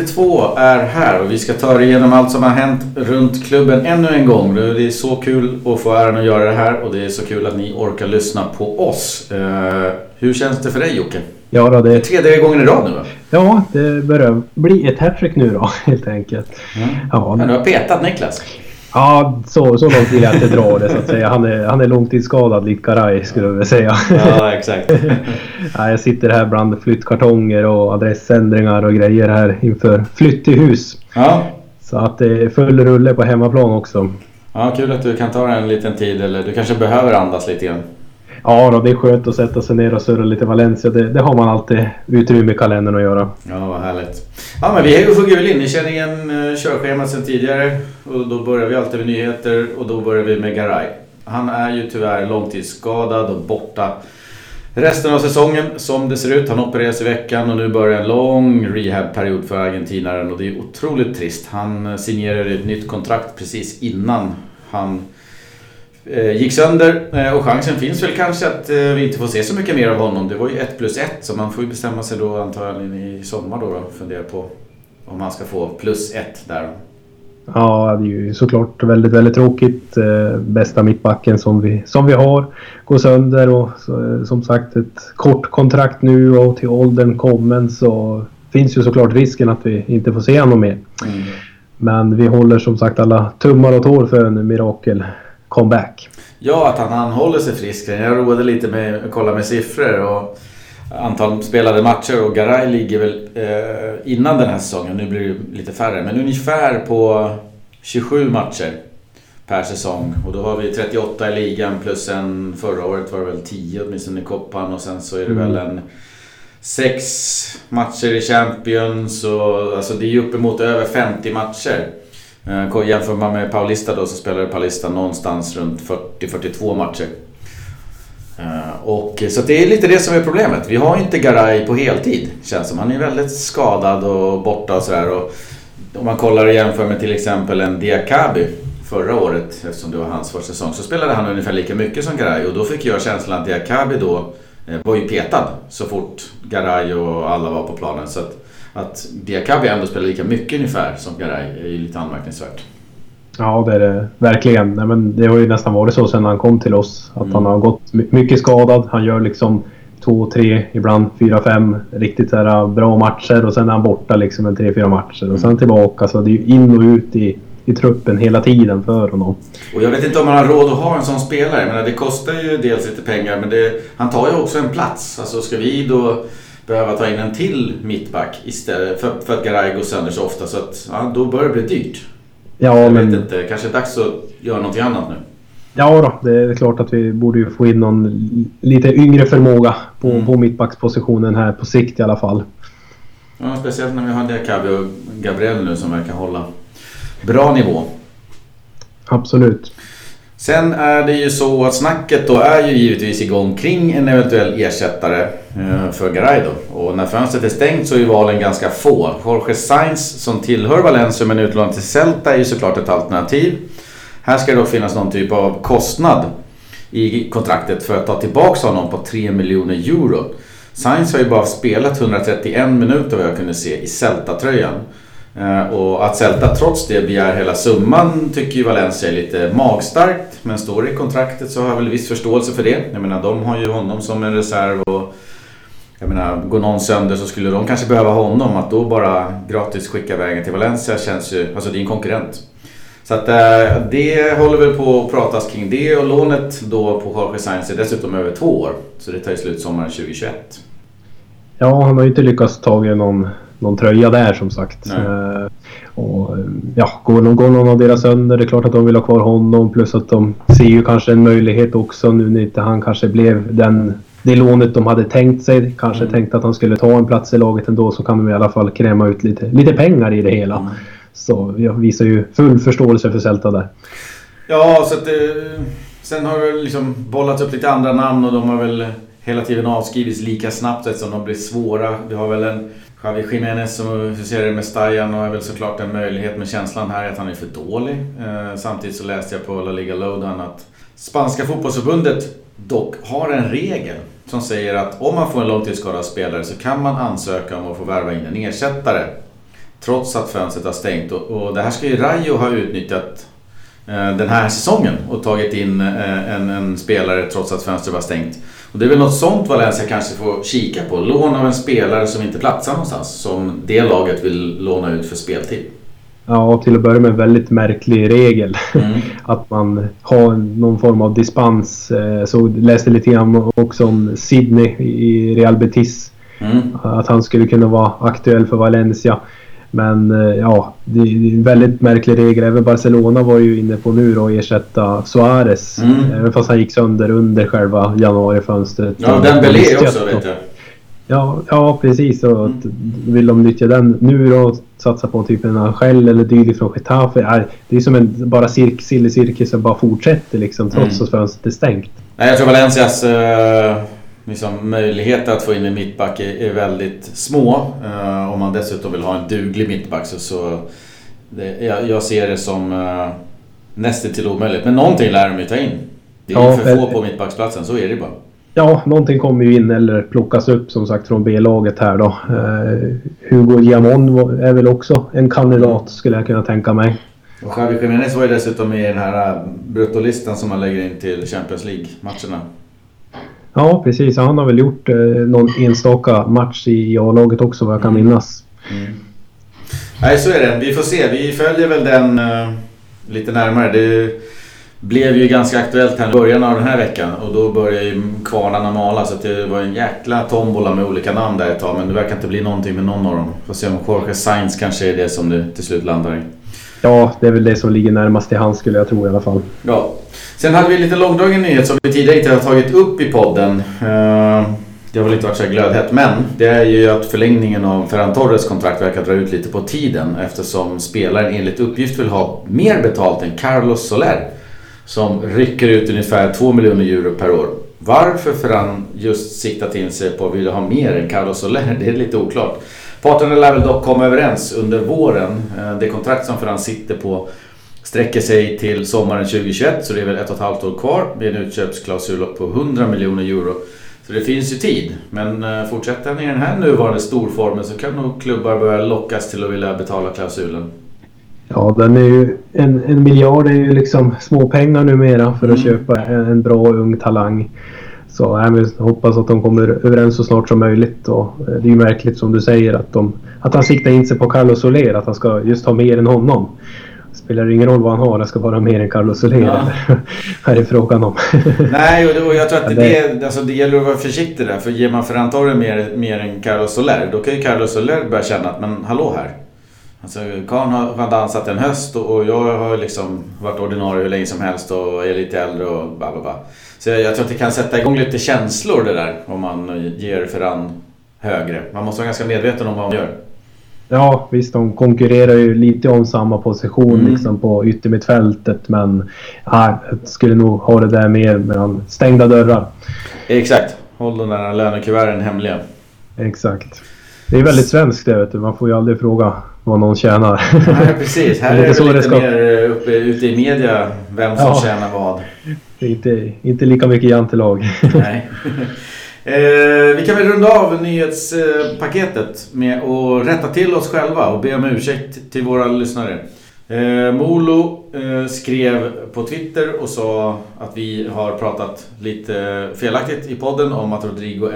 Avsnitt 92 är här och vi ska ta igenom allt som har hänt runt klubben ännu en gång. Det är så kul att få äran att göra det här och det är så kul att ni orkar lyssna på oss. Eh, hur känns det för dig Jocke? Ja, då, Det är tredje gången i rad nu va? ja, det börjar bli ett hattrick nu då helt enkelt. Ja, Men du har petat Niklas. Ja så, så långt vill jag inte dra det så att säga. Han är, han är långtidsskadad likt Garay skulle jag vilja säga. Ja, exakt. Ja, jag sitter här bland flyttkartonger och adressändringar och grejer här inför flytt till hus. Ja. Så att det är full rulle på hemmaplan också. ja, kul att du kan ta en liten tid eller du kanske behöver andas lite grann. Ja, då, det är skönt att sätta sig ner och surra lite Valencia. Det, det har man alltid utrymme i kalendern att göra. Ja, vad härligt. Ja, men vi är ju på gul in. Ni känner igen eh, körschemat sedan tidigare. Och då börjar vi alltid med nyheter och då börjar vi med Garay. Han är ju tyvärr långtidsskadad och borta resten av säsongen som det ser ut. Han opereras i veckan och nu börjar en lång rehabperiod för argentinaren och det är otroligt trist. Han eh, signerade ett nytt kontrakt precis innan han gick sönder eh, och chansen finns väl kanske att eh, vi inte får se så mycket mer av honom. Det var ju ett plus ett så man får ju bestämma sig då antagligen i sommar då och fundera på om han ska få plus ett där. Ja, det är ju såklart väldigt, väldigt tråkigt. Eh, bästa mittbacken som vi, som vi har går sönder och eh, som sagt ett kort kontrakt nu och till åldern kommen så finns ju såklart risken att vi inte får se honom mer. Mm. Men vi håller som sagt alla tummar och tår för en mirakel comeback. Ja, att han, han håller sig frisk. Jag roade lite med att kolla med siffror och antal spelade matcher och Garay ligger väl eh, innan den här säsongen, nu blir det lite färre, men ungefär på 27 matcher per säsong. Och då har vi 38 i ligan plus en förra året var det väl 10 åtminstone i koppan och sen så är det Mm. väl en sex matcher i Champions och alltså det är ju uppemot över 50 matcher. Eh, jämför man med Paulista då så spelade Paulista någonstans runt 40-42 matcher. Eh, och, så det är lite det som är problemet. Vi har inte Garay på heltid känns som. Han är väldigt skadad och borta och sådär. Om man kollar och jämför med till exempel en Diakabi förra året, eftersom det var hans första säsong, så spelade han ungefär lika mycket som Garay. Och då fick jag känslan att Diakabi då eh, var ju petad så fort Garay och alla var på planen. Så att, att Diakabi ändå spelar lika mycket ungefär som Garay är ju lite anmärkningsvärt. Ja, det är det verkligen. Nej, men det har ju nästan varit så sedan han kom till oss. Att Mm. han har gått my- mycket skadad. Han gör liksom två, tre, ibland fyra, fem riktigt så här bra matcher och sen är han borta liksom en tre, fyra matcher och sen tillbaka. Så det är ju in och ut i, i truppen hela tiden för honom. Och jag vet inte om man har råd att ha en sån spelare. Jag menar, det kostar ju dels lite pengar men det, han tar ju också en plats. Alltså ska vi då behöva ta in en till mittback istället för, för att Garay går sönder så ofta så att ja, då börjar det bli dyrt. Ja, jag men... vet inte, kanske är dags att göra någonting annat nu. Ja då, det är klart att vi borde ju få in någon li- lite yngre förmåga på, Mm. på mittbackspositionen här på sikt i alla fall. Ja, speciellt när vi har Diakabi och Gabriel nu som verkar hålla bra nivå. Absolut. Sen är det ju så att snacket då är ju givetvis igång kring en eventuell ersättare eh, för Garay då. Och när fönstret är stängt så är ju valen ganska få. Jorge Sainz som tillhör Valencia men utlånad till Celta är ju såklart ett alternativ. Här ska det dock finnas någon typ av kostnad i kontraktet för att ta tillbaka honom på 3 miljoner euro. Sainz har ju bara spelat 131 minuter vad jag kunde se i Celta-tröjan. Eh, och att Celta trots det begär hela summan tycker ju Valencia är lite magstarkt. Men står det i kontraktet så har jag väl viss förståelse för det. Jag menar de har ju honom som en reserv och jag menar går någon sönder så skulle de kanske behöva honom. Att då bara gratis skicka vägen till Valencia känns ju, alltså det är en konkurrent. Så att eh, det håller väl på att pratas kring det och lånet då på Jorge Sainz är dessutom över två år. Så det tar ju slut sommaren 2021. Ja, han har ju inte lyckats ta någon, någon tröja där som sagt. Eh, och eh, ja, går, någon- går någon av deras sönder, det är klart att de vill ha kvar honom. Plus att de ser ju kanske en möjlighet också nu när inte han kanske blev den, det lånet de hade tänkt sig. Kanske Mm. tänkt att han skulle ta en plats i laget ändå så kan de i alla fall kräma ut lite, lite pengar i det hela. Mm. Så jag visar ju full förståelse för Celta där. Ja, så att det, Sen har det liksom bollats upp lite andra namn och de har väl hela tiden avskrivits lika snabbt eftersom de blir svåra. Vi har väl en Javi Jiménez som huserar med Stajan och är väl såklart en möjlighet men känslan här är att han är för dålig. Eh, samtidigt så läste jag på La Liga Lodan att Spanska fotbollsförbundet dock har en regel som säger att om man får en långtidsskadad spelare så kan man ansöka om att få värva in en ersättare. trots att fönstret har stängt. Och, och det här ska ju Rayo ha utnyttjat eh, den här säsongen och tagit in eh, en, en, spelare trots att fönstret var stängt. Och det är väl något sånt Valencia kanske får kika på. Lån av en spelare som inte platsar någonstans. Som det laget vill låna ut för speltid. Ja, till att börja med en väldigt märklig regel. Mm. att man har någon form av dispens. Eh, så läste lite grann också om Sydney i Real Betis. Mm. Att han skulle kunna vara aktuell för Valencia. Men eh, ja, det är en väldigt märklig regel. Även Barcelona var ju inne på nu då att ersätta Suarez. Mm. Även fast han gick sönder under själva januarifönstret. Ja, Dembélé också vet jag. Ja, ja precis. Och mm. vill de nyttja den nu då satsa på typ en Angel eller dylikt från Getafe. Det är som en bara cirk, cirkus som bara fortsätter liksom trots mm. att fönstret är stängt. Nej, jag tror Valencias uh, liksom, möjligheter att få in en mittback är, är väldigt små. Uh, om man dessutom vill ha en duglig mittback så, så det, jag, jag, ser det som uh, nästan till omöjligt. Men någonting lär de ju ta in. Det är ja, för få på mittbacksplatsen, så är det bara. Ja, någonting kommer ju in eller plockas upp som sagt från B-laget här då. Uh, Hugo Giamon är väl också en kandidat skulle jag kunna tänka mig. Och Javi Jiménez var ju dessutom med i den här eh, bruttolistan som man lägger in till Champions League-matcherna. Ja, precis. Han har väl gjort eh, någon enstaka match i A-laget också vad jag kan mm. minnas. Mm. Nej, så är det. Vi får se. Vi följer väl den uh, lite närmare. Det, blev ju ganska aktuellt här i början av den här veckan och då började ju kvarnarna mala så det var en jäkla tombola med olika namn där ett tag men det verkar inte bli någonting med någon av dem. Får se om Jorge Sainz kanske är det som det till slut landar i. Ja, det är väl det som ligger närmast till hands skulle jag tro i alla fall. Ja. Sen hade vi en lite långdragen nyhet som vi tidigare inte har tagit upp i podden. Eh, det har väl inte varit så glödhett men det är ju att förlängningen av Ferran Torres kontrakt verkar dra ut lite på tiden eftersom spelaren enligt uppgift vill ha mer betalt än Carlos Soler som rycker ut ungefär 2 miljoner euro per år. Varför Ferran just siktat in sig på att vilja ha mer än Carlos Soler, det är lite oklart. Parterna lär väl dock komma överens under våren. Eh, det kontrakt som Ferran sitter på sträcker sig till sommaren 2021 så det är väl ett och ett halvt år kvar med en utköpsklausul på 100 miljoner euro. Så det finns ju tid. Men eh, fortsätter han i den här nuvarande storformen så kan nog klubbar börja lockas till att vilja betala klausulen. Ja, den är ju, en, en miljard är ju liksom småpengar numera för att mm. köpa en, en bra ung talang. Så jag hoppas att de kommer överens så snart som möjligt. Och eh, det är ju märkligt som du säger att, de, att han siktar in sig på Carlos Soler, att han ska just ha mer än honom. Det spelar ingen roll vad han har, han ska vara mer än Carlos Soler. Ja. här är frågan om. Nej, och jag tror att det, det, alltså det gäller att vara försiktig där. För ger man Ferran Torres mer, mer än Carlos Soler, då kan ju Carlos Soler börja känna att men hallå här. Alltså, Karn har, har dansat en höst och, jag har liksom varit ordinarie hur länge som helst och är lite äldre och bla bla bla. Så jag, jag tror att det kan sätta igång lite känslor det där om man ger Ferran högre. Man måste vara ganska medveten om vad man gör. Ja visst, de konkurrerar ju lite om samma position mm. liksom på yttermittfältet men ja, jag skulle nog ha det där mer med stängda dörrar. Exakt, håll de där lönekuverten hemliga. Exakt. Det är väldigt svenskt det vet du. Man får ju aldrig fråga vad någon tjänar. Nej, precis. Här är det, det lite ska... mer uppe, ute i media vem som ja. tjänar vad. Inte, inte lika mycket jantelag. Nej. Eh, vi kan väl runda av nyhetspaketet med att rätta till oss själva och be om ursäkt till våra lyssnare. Eh, Molo eh, skrev på Twitter och sa att vi har pratat lite felaktigt i podden om att Rodrigo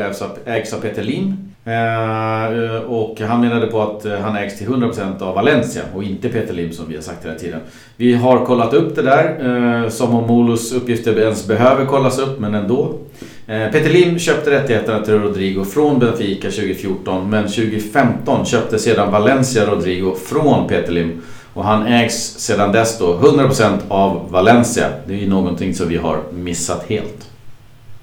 ägs av Peter Lim. Eh, och han menade på att eh, han ägs till 100% av Valencia och inte Peter Lim som vi har sagt hela tiden. Vi har kollat upp det där, eh, som om Molos uppgifter ens behöver kollas upp, men ändå. Eh, Peter Lim köpte rättigheterna till Rodrigo från Benfica 2014, men 2015 köpte sedan Valencia Rodrigo från Peter Lim. Och han ägs sedan dess då 100% av Valencia. Det är ju någonting som vi har missat helt.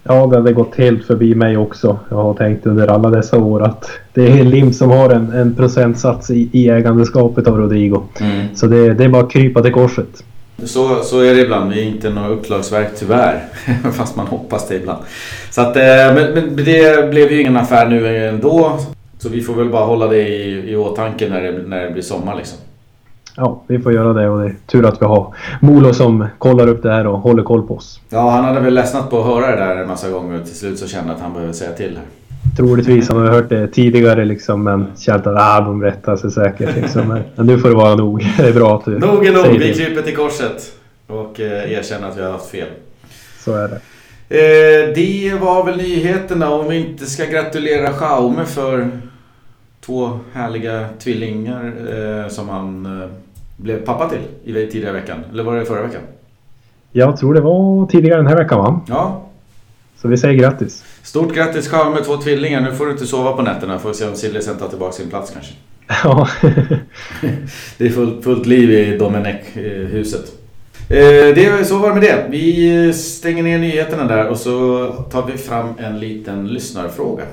Ja, det hade gått helt förbi mig också. Jag har tänkt under alla dessa år att det är Lim som har en, en procentsats i, i ägandeskapet av Rodrigo. Mm. Så det, det är bara att krypa till korset. Så, så är det ibland. Vi är inte några uppslagsverk tyvärr. Fast man hoppas det ibland. Så att, eh, men, men det blev ju ingen affär nu ändå. Så vi får väl bara hålla det i, i åtanke när det, när det blir sommar liksom. Ja, vi får göra det och det är tur att vi har Molo som kollar upp det här och håller koll på oss. Ja, han hade väl ledsnat på att höra det där en massa gånger och till slut så kände att han behöver säga till här. troligtvis han har hört det tidigare liksom men känt att ah, de rättar sig säkert. Liksom. Men nu får det vara nog. Det är bra att du Nog är nog. Vi kryper till korset och eh, erkänner att vi har haft fel. Så är det. Eh, det var väl nyheterna om vi inte ska gratulera Jaume för två härliga tvillingar eh, som han eh, blev pappa till i tidigare veckan. Eller var det förra veckan? Jag tror det var tidigare den här veckan va? Ja. Så vi säger grattis. Stort grattis Jaume, två tvillingar. Nu får du inte sova på nätterna. Får se om Silly sen tar tillbaka sin plats kanske. Ja. det är fullt, fullt liv i Domenech-huset. Eh, det, så var det med det. Vi stänger ner nyheterna där och så tar vi fram en liten lyssnarfråga.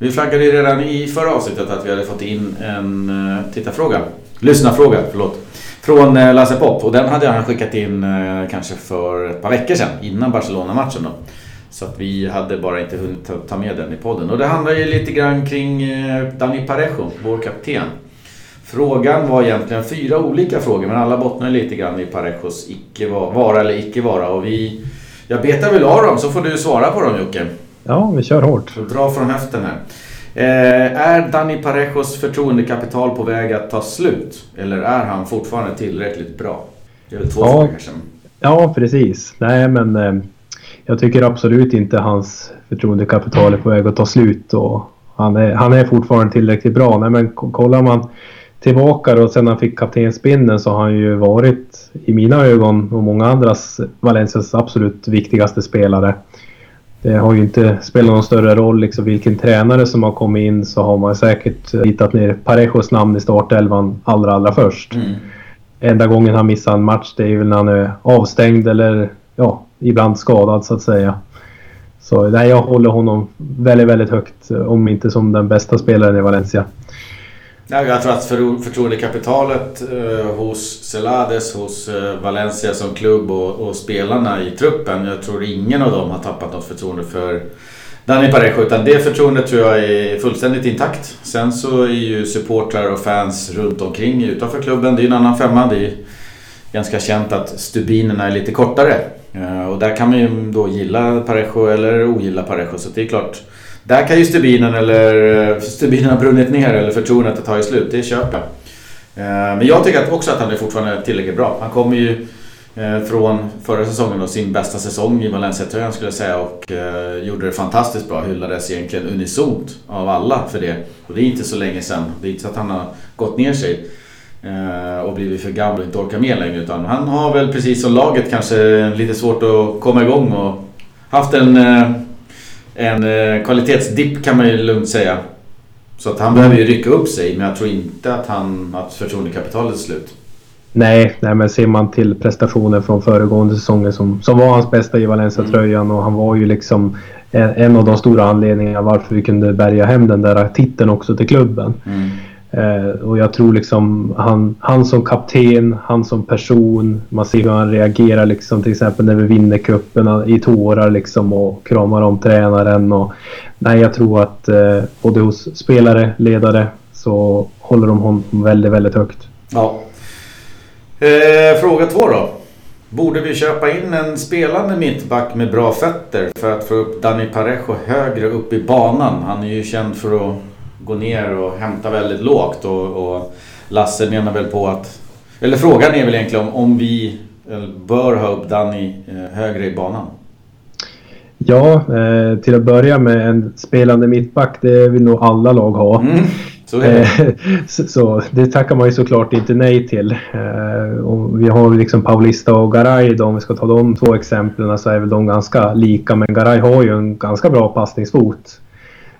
Vi flaggade ju redan i förra avsnittet att vi hade fått in en eh, tittarfråga. Lyssnarfråga, förlåt. Från eh, Lasse Pop och den hade han skickat in eh, kanske för ett par veckor sedan innan Barcelona-matchen då. Så att vi hade bara inte hunnit ta med den i podden. Och det handlar ju lite grann kring Dani Parejo, vår kapten. Frågan var egentligen fyra olika frågor men alla bottnar lite grann i Parejos icke vara eller icke vara. Och vi, jag betar väl av dem så får du svara på dem Jocke. Ja, vi kör hårt. Dra från höften här. Eh, är Dani Parejos förtroendekapital på väg att ta slut? Eller är han fortfarande tillräckligt bra? Det är väl två ja, frågor kanske. Ja, precis. Nej, men eh, jag tycker absolut inte hans förtroendekapital är på väg att ta slut. Och han, är, han är fortfarande tillräckligt bra. Nej, men kollar man tillbaka och sen han fick kaptensbindeln så har han ju varit i mina ögon och många andras Valencias absolut viktigaste spelare. Det har ju inte spelat någon större roll liksom vilken tränare som har kommit in så har man säkert hittat ner Parejos namn i startelvan allra, allra först. Mm. Enda gången han missar en match det är väl när han är avstängd eller ja, ibland skadad så att säga. Så nej, jag håller honom väldigt, väldigt högt om inte som den bästa spelaren i Valencia. Jag tror att förtroendekapitalet eh, hos Celades, hos eh, Valencia som klubb och, och, spelarna i truppen. Jag tror ingen av dem har tappat något förtroende för Dani Parejo. Utan det förtroendet tror jag är fullständigt intakt. Sen så är ju supportrar och fans runt omkring utanför klubben, det är ju en annan femma. Det är ganska känt att stubinerna är lite kortare. Eh, och där kan man ju då gilla Parejo eller ogilla Parejo. Så det är klart där kan ju stubinen eller eh, stubinen ha brunnit ner eller förtroendet att ta i slut. Det köper eh, jag. Men jag tycker också att han är fortfarande tillräckligt bra. Han kommer ju eh, från förra säsongen och sin bästa säsong i Valencia-tröjan skulle jag säga och gjorde det fantastiskt bra. Hyllades egentligen unisont av alla för det. Och det är inte så länge sedan. Det är inte så att han har gått ner sig och blivit för gammal och inte orkar med längre. Utan han har väl precis som laget kanske lite svårt att komma igång och haft en en eh, kvalitetsdipp kan man ju lugnt säga. Så att han behöver ju rycka upp sig men jag tror inte att, han, att förtroendekapitalet är slut. Nej, nej, men ser man till prestationen från föregående säsonger som, som var hans bästa i Valencia-tröjan mm. och han var ju liksom en, en, av de stora anledningarna varför vi kunde bärga hem den där titeln också till klubben. Mm. Eh, och jag tror liksom han, han som kapten, han som person. Man ser hur han reagerar liksom till exempel när vi vinner cupen i tårar liksom och kramar om tränaren. Och, nej, jag tror att eh, både hos spelare, ledare så håller de honom väldigt, väldigt högt. Ja. Eh, fråga två då. Borde vi köpa in en spelande mittback med bra fötter för att få upp Dani Parejo högre upp i banan? Han är ju känd för att gå ner och hämta väldigt lågt. Och, och Lasse menar väl på att... Eller frågan är väl egentligen om, om vi bör ha upp Danny eh, högre i banan. Ja, eh, till att börja med en spelande mittback, det vill nog alla lag ha. Mm, så, det. Eh, så, det tackar man ju såklart inte nej till. Eh, och vi har liksom Paulista och Garay om vi ska ta de två exemplen så är väl de ganska lika. Men Garay har ju en ganska bra passningsfot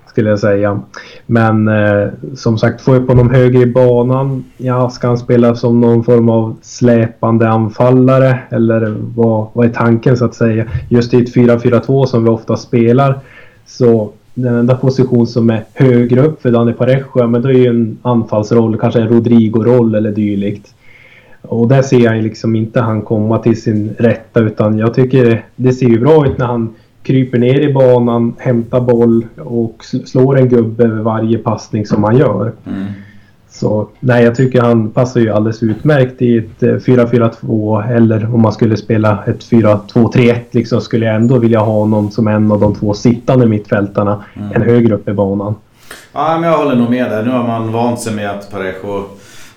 skulle jag säga. Men eh, som sagt, få upp honom högre i banan. Ja, ska han spela som någon form av släpande anfallare? Eller vad, vad är tanken så att säga? Just i ett 4-4-2 som vi ofta spelar så den enda position som är högre upp för Dani Parejo, men då är ju en anfallsroll, kanske en Rodrigo-roll eller dylikt. Och där ser jag liksom inte han komma till sin rätta utan jag tycker det ser ju bra ut när han kryper ner i banan, hämtar boll och slår en gubbe över varje passning som man gör. Mm. Så nej, jag tycker han passar ju alldeles utmärkt i ett 4-4-2 eh, eller om man skulle spela ett 4-2-3-1 liksom skulle jag ändå vilja ha honom som en av de två sittande mittfältarna mm. en högre upp i banan. Ja, men jag håller nog med där. Nu har man vant sig med att Parejo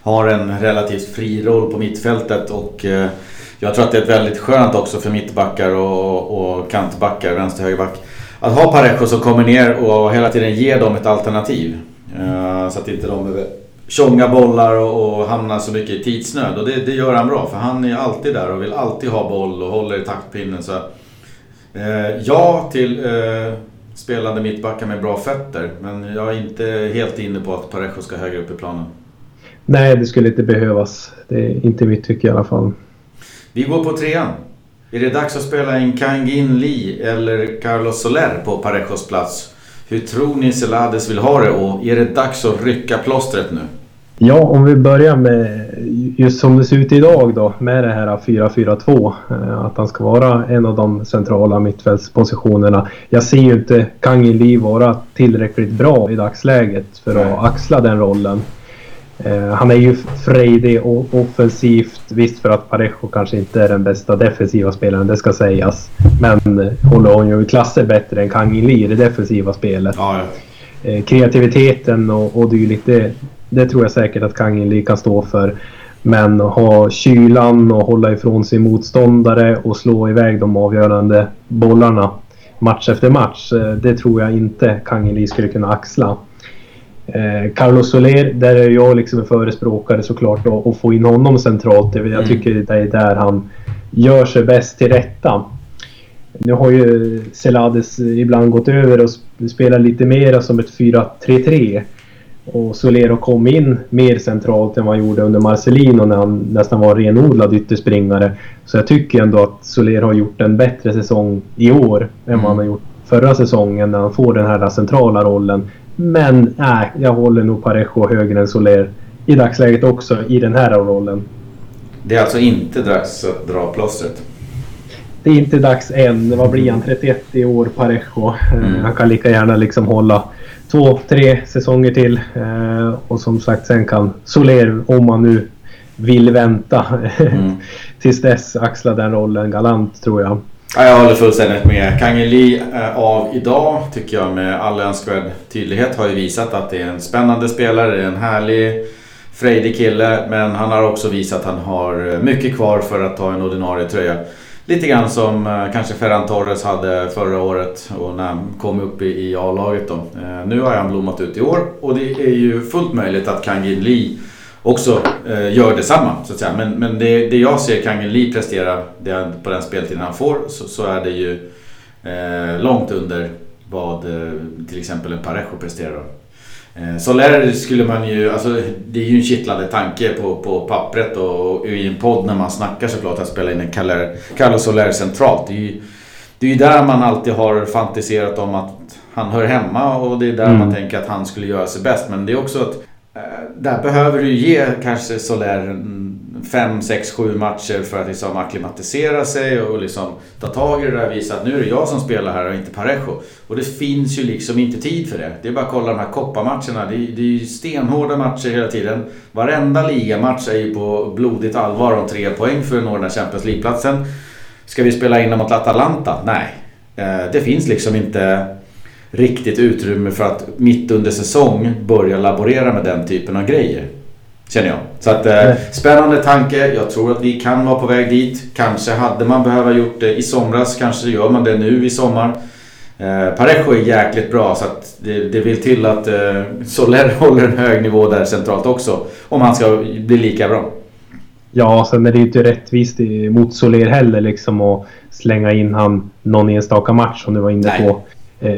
har en relativt fri roll på mittfältet och eh, jag tror att det är väldigt skönt också för mittbackar och, och kantbackar, vänster högerback. Att ha Parejo som kommer ner och hela tiden ger dem ett alternativ. Eh, så att inte de behöver tjonga bollar och, och hamna så mycket i tidsnöd. Och det, det, gör han bra för han är alltid där och vill alltid ha boll och håller i taktpinnen. Så, eh, ja till eh, spelande mittbackar med bra fötter. Men jag är inte helt inne på att Parejo ska högre upp i planen. Nej, det skulle inte behövas. Det är inte mitt tycke i alla fall. Vi går på trean. Är det dags att spela in Kangin Lee eller Carlos Soler på Parejos plats? Hur tror ni Celades vill ha det och är det dags att rycka plåstret nu? Ja, om vi börjar med just som det ser ut idag då med det här 4-4-2. Eh, att han ska vara en av de centrala mittfältspositionerna. Jag ser ju inte Kangin Lee vara tillräckligt bra i dagsläget för att axla den rollen. Eh, han är ju frejdig och offensivt. Visst för att Parejo kanske inte är den bästa defensiva spelaren, det ska sägas. Men eh, håller hon ju klasser bättre än Kangin Lee i det defensiva spelet. Ja, ja. Eh, kreativiteten och, och dylikt, det, det tror jag säkert att Kangin Lee kan stå för. Men ha kylan och hålla ifrån sin motståndare och slå iväg de avgörande bollarna match efter match. Det tror jag inte Kangin Lee skulle kunna axla. Eh, Carlos Soler, där är jag liksom en förespråkare såklart att få in honom centralt. Jag mm. tycker det är där han gör sig bäst till rätta. Nu har ju Celades ibland gått över och spelar lite mer som ett 4-3-3. Och Solero kom in mer centralt än vad han gjorde under Marcelino när han nästan var renodlad ytterspringare. Så jag tycker ändå att Soler har gjort en bättre säsong i år än vad han har gjort förra säsongen när han får den här centrala rollen. Men nej, jag håller nog Parejo högre än Soler i dagsläget också i den här rollen. Det är alltså inte dags att dra plåstret? Det är inte dags än. Vad blir han? 31 i år, Parejo. Eh, mm. Han kan lika gärna liksom hålla två, tre säsonger till. Eh, och som sagt, sen kan Soler, om man nu vill vänta mm. tills dess, axla den rollen galant tror jag. Ja, jag håller fullständigt med. Kangeli eh, av idag tycker jag med all önskvärd tydlighet har ju visat att det är en spännande spelare, en härlig frejdig kille. Men han har också visat att han har eh, mycket kvar för att ta en ordinarie tröja. Lite grann som eh, kanske Ferran Torres hade förra året och när han kom upp i A-laget då. Nu har han blommat ut i år och det är ju fullt möjligt att Kangin Lee också eh, gör detsamma. Så att säga. Men, men det, det jag ser Kangin Lee prestera det, på den speltiden han får så, så är det ju eh, långt under vad eh, till exempel en Parejo presterar. Eh, Soler skulle man ju, alltså det är ju en kittlande tanke på, på pappret och, och i en podd när man snackar såklart att spela in en Carlos Soler centralt. Det är ju det är ju där man alltid har fantiserat om att han hör hemma och det är där mm. man tänker att han skulle göra sig bäst. Men det är också att Eh, där behöver du ge kanske Soler 5, 6, 7 matcher för att liksom acklimatisera sig och liksom ta tag i det där och visa att nu är det jag som spelar här och inte Parejo. Och det finns ju liksom inte tid för det. Det är bara att kolla de här kopparmatcherna. Det är, det är ju stenhårda matcher hela tiden. Varenda ligamatch är ju på blodigt allvar om tre poäng för att nå den här Champions League-platsen. Ska vi spela in dem mot Atalanta? Nej. Eh, det finns liksom inte riktigt utrymme för att mitt under säsong börja laborera med den typen av grejer. Känner jag. Så att eh, spännande tanke. Jag tror att vi kan vara på väg dit. Kanske hade man behövt gjort det i somras. Kanske gör man det nu i sommar. Eh, Parejo är jäkligt bra så att det, det vill till att eh, Soler håller en hög nivå där centralt också. Om han ska bli lika bra. Ja, sen är det ju inte rättvist mot Soler heller liksom att slänga in han någon enstaka match som du var inne på.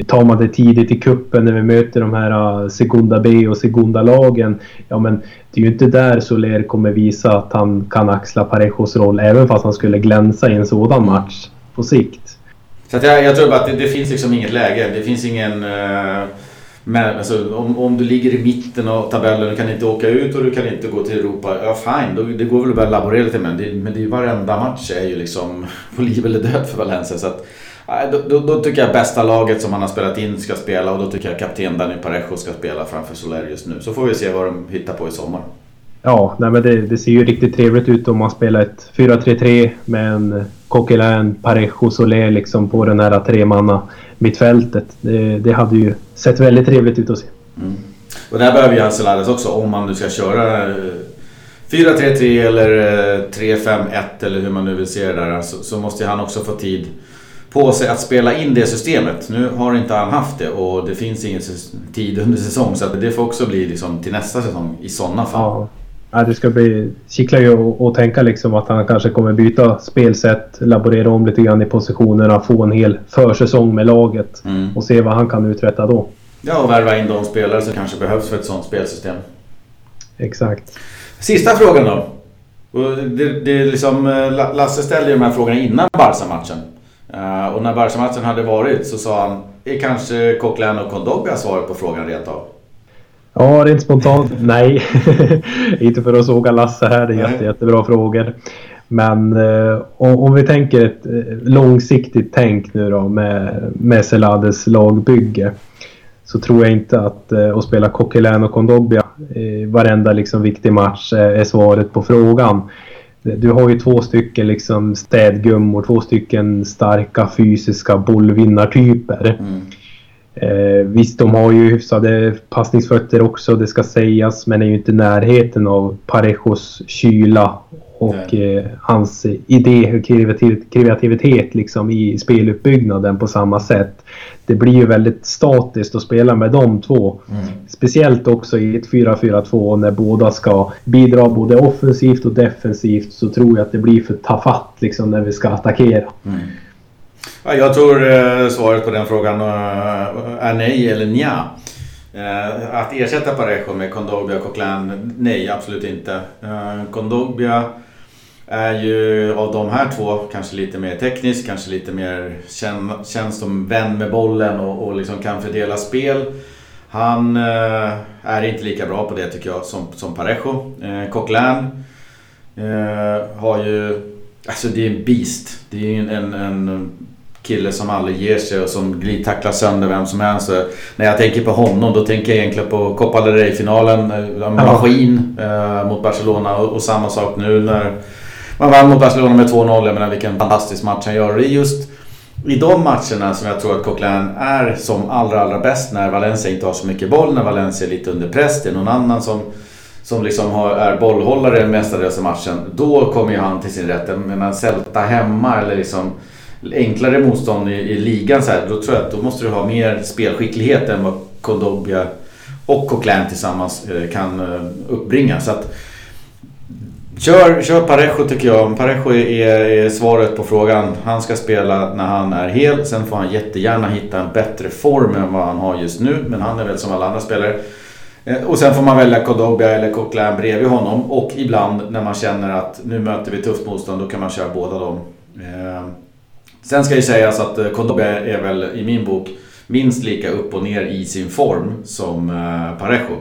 Tar man det tidigt i kuppen när vi möter de här uh, Segunda B och Segunda-lagen. Ja men det är ju inte där Soler kommer visa att han kan axla Parejos roll även fast han skulle glänsa i en sådan match på sikt. Så jag, jag tror bara att det, det, finns liksom inget läge. Det finns ingen... Uh, men, alltså, om, om du ligger i mitten av tabellen och kan inte åka ut och du kan inte gå till Europa. Ja fine, då, det går väl att börja laborera lite med. Det, men det är varenda match är ju liksom på liv eller död för Valencia. Så att, Då, då, då, tycker jag bästa laget som han har spelat in ska spela och då tycker jag kapten Danny Parejo ska spela framför Soler just nu. Så får vi se vad de hittar på i sommar. Ja, nej men det, det ser ju riktigt trevligt ut om man spelar ett 4-3-3 med en Coquelin, Parejo, Soler liksom på den här tremanna mittfältet. Det, det hade ju sett väldigt trevligt ut att se. Mm. Och där behöver ju Ancelades också om man nu ska köra 4-3-3 eh, eller 3-5-1 eh, eller hur man nu vill se det där. Så, så måste han också få tid på sig att spela in det systemet. Nu har inte han haft det och det finns ingen tid under säsong så det får också bli liksom till nästa säsong i sådana fall. Ja. Det ska bli... Kittlar ju att tänka liksom att han kanske kommer byta spelsätt, laborera om lite grann i positionerna, få en hel försäsong med laget mm. och se vad han kan uträtta då. Ja, och värva in de spelare som kanske behövs för ett sånt spelsystem. Exakt. Sista frågan då. Det, det är liksom, eh, Lasse ställde ju de här frågorna innan Barca-matchen. Uh, och när Barca-matchen hade varit så sa han, är kanske Coquelin och Kondogbia svaret på frågan rent av? Ja, rent spontant nej. Inte för att såga Lasse här, det är jätte, jättebra frågor. Men eh, om, vi tänker ett eh, långsiktigt tänk nu då med, med Selades lagbygge. Så tror jag inte att eh, att spela Coquelin och Kondogbia i varenda liksom, viktig match är svaret på frågan. Du har ju två stycken liksom städgummor, två stycken starka fysiska bollvinnartyper. Mm. Eh, visst, de har ju hyfsade passningsfötter också, det ska sägas, men är ju inte i närheten av Parejos kyla och eh, hans idé och kreativitet liksom i speluppbyggnaden på samma sätt. Det blir ju väldigt statiskt att spela med de två. Mm. Speciellt också i ett 4-4-2 när båda ska bidra både offensivt och defensivt så tror jag att det blir för tafatt liksom när vi ska attackera. Mm. Ja, jag tror eh, svaret på den frågan eh, är nej eller nja. Eh, att ersätta Parejo med Kondogbia och Coquelin, nej absolut inte. Kondogbia är ju av de här två kanske lite mer teknisk, kanske lite mer kän, känns som vän med bollen och, och liksom kan fördela spel. Han eh, är inte lika bra på det tycker jag som, som Parejo. Eh, Coquelin eh, har ju, alltså det är en beast. Det är en, en, kille som aldrig ger sig och som glidtacklar sönder vem som helst. när jag tänker på honom då tänker jag egentligen på Copa del Rey-finalen. Eh, maskin eh, mot Barcelona och, och, samma sak nu när man vann mot Barcelona med 2-0. Jag menar vilken fantastisk match han gör. det är just i de matcherna som jag tror att Coquelin är som allra allra bäst när Valencia inte har så mycket boll, när Valencia är lite under press. Det är någon annan som som liksom har, är bollhållare mestadels i matchen. Då kommer ju han till sin rätt. Jag menar Celta hemma eller liksom enklare motstånd i, i ligan så här, då tror jag att då måste du ha mer spelskicklighet än vad Kondogbia och Coquelin tillsammans eh, kan eh, uppbringa. Så att, kör, kör Parejo tycker jag. Parejo är, är svaret på frågan. Han ska spela när han är hel. Sen får han jättegärna hitta en bättre form än vad han har just nu. Men han är väl som alla andra spelare. Eh, och sen får man välja Kodobia eller Coquelin bredvid honom. Och ibland när man känner att nu möter vi tufft motstånd, då kan man köra båda dem. Eh, sen ska ju sägas att eh, Kodobia är väl i min bok minst lika upp och ner i sin form som Parejo.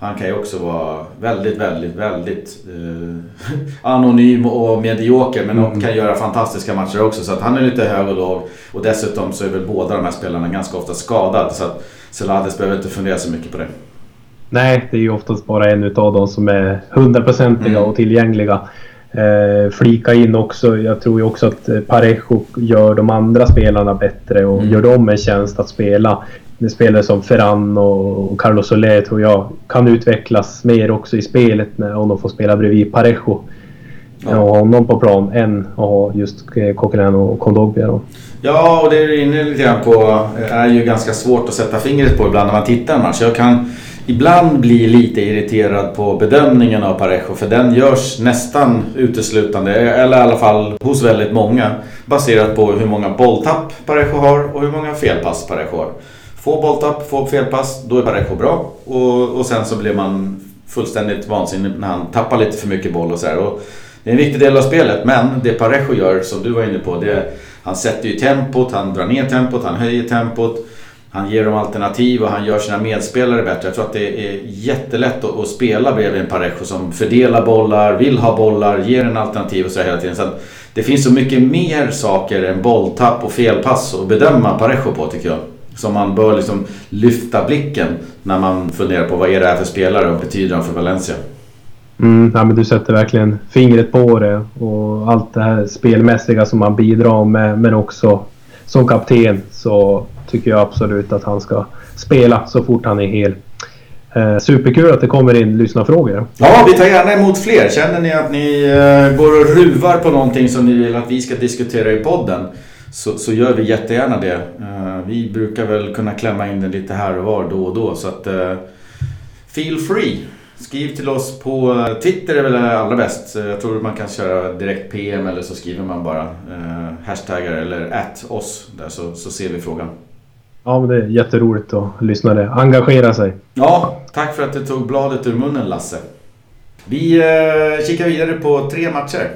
Han kan ju också vara väldigt, väldigt, väldigt eh, anonym och medioker men mm. kan göra fantastiska matcher också. Så att han är lite hög och låg. Och dessutom så är väl båda de här spelarna ganska ofta skadade. Så att Celades behöver inte fundera så mycket på det. Nej, det är ju oftast bara en utav dem som är hundraprocentiga mm. och tillgängliga. Eh, flika in också, jag tror ju också att eh, Parejo gör de andra spelarna bättre och mm. gör dem en tjänst att spela. Spelare som Ferran och Carlos Soler tror jag kan utvecklas mer också i spelet när, om de får spela bredvid Parejo. Ja. Och honom på plan än att ha just eh, Coquelin och Kondogbia då. Ja, och det är inne lite grann på är ju ganska svårt att sätta fingret på ibland när man tittar en match. Jag kan ibland blir lite irriterad på bedömningen av Parejo för den görs nästan uteslutande, eller i alla fall hos väldigt många, baserat på hur många bolltapp Parejo har och hur många felpass Parejo har. Få bolltapp, få felpass, då är Parejo bra och, och sen så blir man fullständigt vansinnig när han tappar lite för mycket boll och sådär. Det är en viktig del av spelet men det Parejo gör som du var inne på, det, han sätter ju tempot, han drar ner tempot, han höjer tempot. han ger dem alternativ och han gör sina medspelare bättre. Jag tror att det är jättelätt att, att spela bredvid en Parejo som fördelar bollar, vill ha bollar, ger en alternativ och så hela tiden. Så det finns så mycket mer saker än bolltapp och felpass att bedöma Parejo på tycker jag. Som man bör liksom lyfta blicken när man funderar på vad är det här för spelare och betyder han för Valencia. Mm, ja, men du sätter verkligen fingret på det och allt det här spelmässiga som han bidrar med men också som kapten så tycker jag absolut att han ska spela så fort han är hel. Eh, superkul att det kommer in lyssnarfrågor. Ja, vi tar gärna emot fler. Känner ni att ni eh, går och ruvar på någonting som ni vill att vi ska diskutera i podden så, så gör vi jättegärna det. Eh, vi brukar väl kunna klämma in det lite här och var då och då så att eh, feel free. Skriv till oss på Twitter är väl allra bäst. Jag tror man kan köra direkt PM eller så skriver man bara eh, hashtaggar eller at oss där så, så ser vi frågan. Ja, men det är jätteroligt att lyssnare engagera sig. Ja, tack för att du tog bladet ur munnen Lasse. Vi eh, kikar vidare på tre matcher.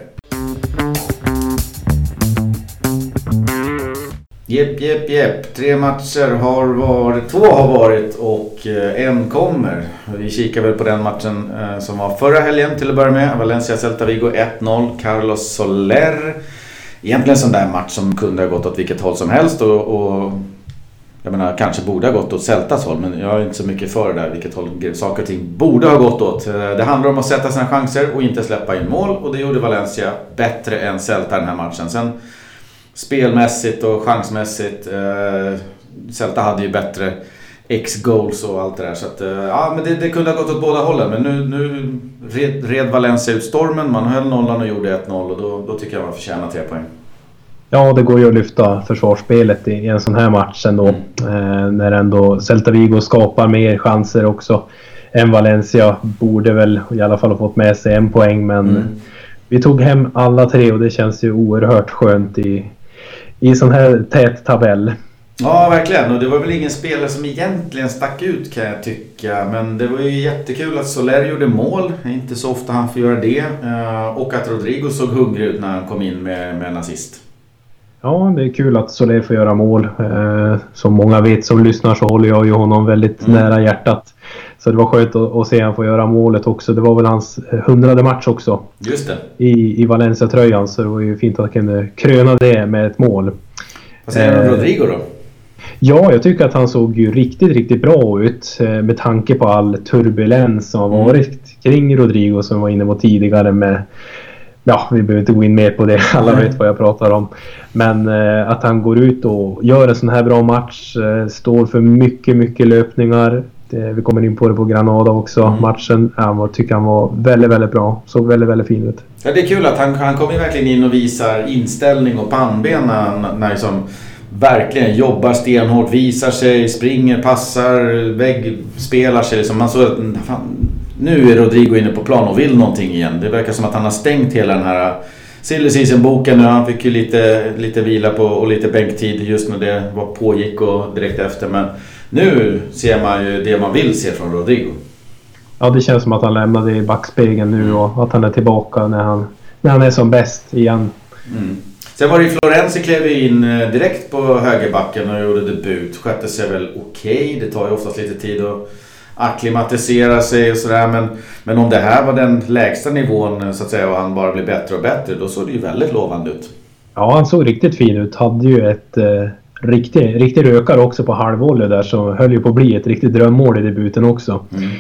Jepp, jepp, jepp. Tre matcher har varit, två har varit och eh, en kommer. Vi kikar väl på den matchen eh, som var förra helgen till att börja med. Valencia Celta Vigo 1-0. Carlos Soler. Egentligen en sån där match som kunde ha gått åt vilket håll som helst och, och jag menar, kanske borde ha gått åt Celtas håll, men jag är inte så mycket för det där, vilket håll saker och ting borde ha gått åt. Eh, det handlar om att sätta sina chanser och inte släppa in mål och det gjorde Valencia bättre än Celta den här matchen. Sen spelmässigt och chansmässigt, eh, Celta hade ju bättre X-goals och allt det där. Så att, eh, ja, men det, det, kunde ha gått åt båda hållen. Men nu, nu red, red Valencia ut stormen, man höll nollan och gjorde 1-0 och då, då tycker jag man förtjänar tre poäng. Ja, det går ju att lyfta försvarsspelet i en sån här match ändå. Mm. Eh, när ändå Celta Vigo skapar mer chanser också än Valencia. Borde väl i alla fall ha fått med sig en poäng men mm. vi tog hem alla tre och det känns ju oerhört skönt i, i sån här tät tabell. Ja, verkligen. Och det var väl ingen spelare som egentligen stack ut kan jag tycka. Men det var ju jättekul att Soler gjorde mål. Inte så ofta han får göra det. Eh, och att Rodrigo såg hungrig ut när han kom in med, med en assist. Ja, det är kul att Soler får göra mål. Eh, som många vet som lyssnar så håller jag ju honom väldigt mm. nära hjärtat. Så det var skönt att, att se honom få göra målet också. Det var väl hans hundrade match också. Just det. I, i Valencia-tröjan. Så det var ju fint att han kunde kröna det med ett mål. Vad säger du om eh, Rodrigo då? Ja, jag tycker att han såg ju riktigt, riktigt bra ut eh, med tanke på all turbulens som har mm. varit kring Rodrigo som var inne på tidigare med Ja, vi behöver inte gå in mer på det. Alla vet vad jag pratar om. Men eh, att han går ut och gör en sån här bra match. Eh, står för mycket, mycket löpningar. Det, vi kommer in på det på Granada också. Mm. Matchen, jag tycker han var väldigt, väldigt bra. Såg väldigt, väldigt fin ut. Ja, det är kul att han, han kommer verkligen in och visar inställning och pannben när, när liksom verkligen jobbar stenhårt, visar sig, springer, passar, väggspelar sig. Liksom. Man såg att fan, nu är Rodrigo inne på plan och vill någonting igen. Det verkar som att han har stängt hela den här Silly Season-boken nu. Han fick ju lite, lite vila på och lite bänktid just när det var pågick och direkt efter. Men nu ser man ju det man vill se från Rodrigo. Ja, det känns som att han lämnade i backspegeln nu och att han är tillbaka när han, när han är som bäst igen. Mm. Sen var det ju Florenzi klev in eh, direkt på högerbacken och gjorde debut. Skötte sig väl okej. Okay. Det tar ju oftast lite tid att akklimatisera sig och sådär. Men, men om det här var den lägsta nivån så att säga och han bara blir bättre och bättre då såg det ju väldigt lovande ut. Ja, han såg riktigt fin ut. Hade ju ett eh, riktigt riktig rökare också på halvvolley där som höll ju på att bli ett riktigt drömmål i debuten också. Mm.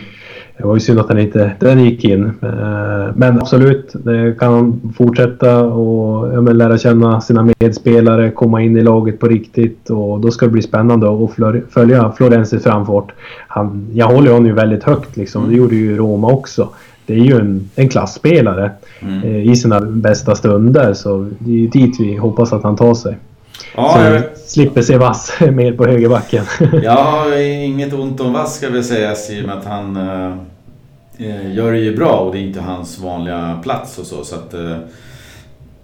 Det var ju synd att den inte den gick in. Eh, men absolut, det kan han fortsätta och ja, men, lära känna sina medspelare, komma in i laget på riktigt och då ska det bli spännande att följa Florensis framfart. Han, jag håller honom ju väldigt högt liksom. Det mm. gjorde ju Roma också. Det är ju en, en klassspelare mm. Eh, i sina bästa stunder så det är ju dit vi hoppas att han tar sig. Ja, så jag slipper se Vass mer på högerbacken. ja, inget ont om Vass ska väl sägas i och med att han äh, gör det ju bra och det är inte hans vanliga plats och så. så att, äh,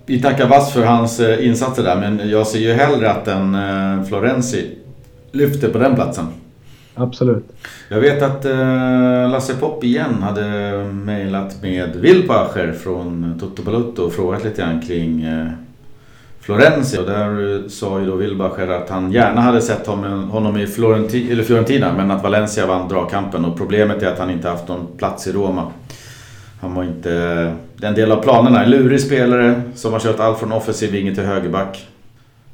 vi tackar Vass för hans äh, insatser där men jag ser ju hellre att en äh, Florenzi lyfter på den platsen. Absolut. Jag vet att äh, Lasse Popp igen hade mejlat med Wilpacher från Toto Balutto och frågat lite grann kring Florenzi och där sa ju då Wilbacher att han gärna hade sett honom i Florenti, Fiorentina men att Valencia vann dragkampen och problemet är att han inte haft någon plats i Roma. Han var inte... Det är en del av planerna. En lurig spelare som har kört allt från offensiv vinge till högerback.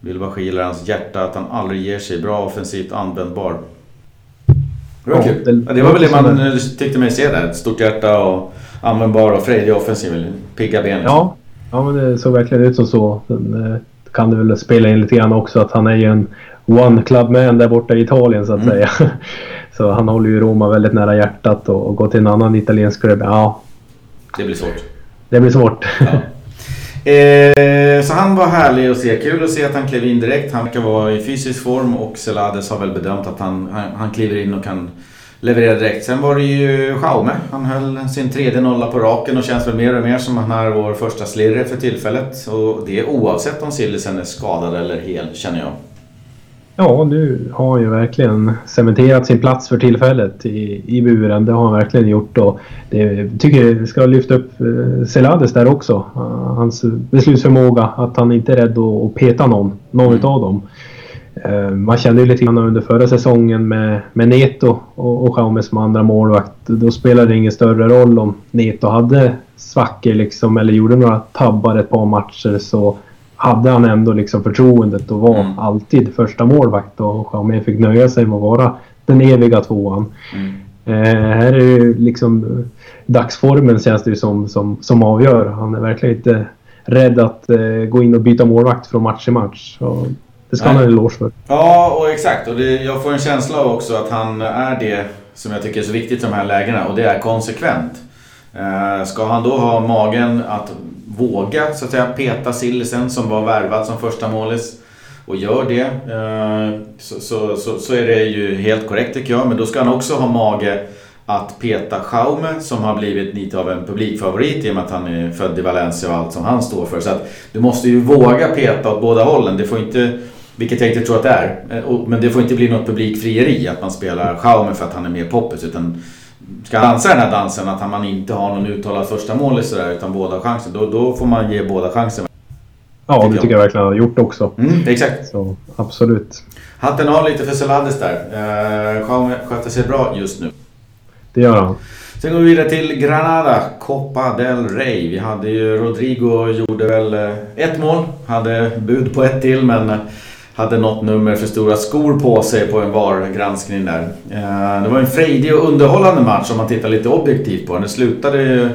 Wilbacher gillar hans hjärta, att han aldrig ger sig. Bra offensivt användbar. Det var, ja, det, det var väl det man tyckte mig se där. Ett stort hjärta och användbar och frejdig offensiv. Pigga ben. Liksom. Ja, Ja, men det såg verkligen ut som så. Sen eh, kan det väl spela in lite grann också att han är ju en one club man där borta i Italien så att mm. säga. Så han håller ju Roma väldigt nära hjärtat och, och går till en annan italiensk klubb. Ja. Det blir svårt. Det blir svårt. Ja. Eh, så han var härlig att se. Kul att se att han klev in direkt. Han verkar vara i fysisk form och Celades har väl bedömt att han, han, han kliver in och kan leverera direkt. Sen var det ju Jaume. Han höll sin tredje nolla på raken och känns väl mer och mer som han är vår första slirre för tillfället. Och det är oavsett om Sillisen är skadad eller hel, känner jag. Ja, nu har ju verkligen cementerat sin plats för tillfället i, i buren. Det har han verkligen gjort och det tycker jag ska lyfta upp eh, Selades där också. hans beslutsförmåga, att han inte är rädd att, peta någon, någon mm. utav dem. Eh, man kände ju lite grann under förra säsongen med, med Neto och, och Jaume som andra målvakt. Då spelade det ingen större roll om Neto hade svackor liksom eller gjorde några tabbar ett par matcher så hade han ändå liksom förtroendet och var mm. alltid första målvakt och Jaume fick nöja sig med att vara den eviga tvåan. Mm. Eh, här är ju liksom dagsformen känns det ju som, som, som avgör. Han är verkligen inte rädd att eh, gå in och byta målvakt från match till match. Och det ska han ha en eloge för. Ja, och exakt. Och det, jag får en känsla av också att han är det som jag tycker är så viktigt i de här lägena och det är konsekvent. Eh, ska han då ha magen att våga så att säga peta Sillisen som var värvad som första målis och gör det eh, så, så, så, så, är det ju helt korrekt tycker jag. Men då ska han också ha mage att peta Jaume som har blivit lite av en publikfavorit i och med att han är född i Valencia och allt som han står för. Så att du måste ju våga peta åt båda hållen. Det får inte vilket jag inte tror att det är. Eh, men det får inte bli något publikfrieri att man spelar Schaumer för att han är mer poppis. Utan ska han dansa den här dansen att man inte har någon uttalad första mål sådär utan båda chanser. Då, då får man ge båda chansen. Ja, det tycker jag verkligen han har gjort också. Mm, exakt. Så, absolut. Hatten av lite för Celades där. Eh, Schaumer sköter sig bra just nu. Det gör han. Sen går vi vidare till Granada, Copa del Rey. Vi hade ju Rodrigo gjorde väl eh, ett mål. Hade bud på ett till men hade något nummer för stora skor på sig på en VAR-granskning där. Eh, det var en frejdig och underhållande match om man tittar lite objektivt på den. Det slutade ju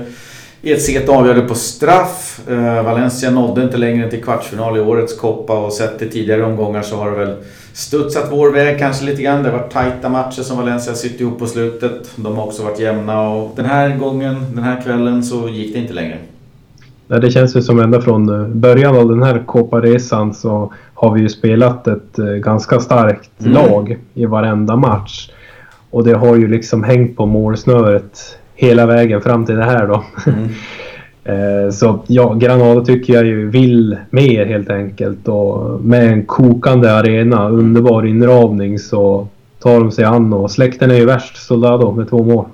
i ett set avgörande på straff. Eh, Valencia nådde inte längre än till kvartsfinal i årets Copa och sett till tidigare omgångar så har det väl studsat vår väg kanske lite grann. Det har varit tajta matcher som Valencia sytt ihop på slutet. De har också varit jämna och den här gången, den här kvällen så gick det inte längre. Det känns ju som ända från början av den här Copa-resan så har vi ju spelat ett eh, ganska starkt mm. lag i varenda match. Och det har ju liksom hängt på målsnöret hela vägen fram till det här då. Mm. Eh, så ja, Granada tycker jag ju vill mer helt enkelt och med en kokande arena, underbar inramning så tar de sig an och släkten är ju värst, Soldado med två mål.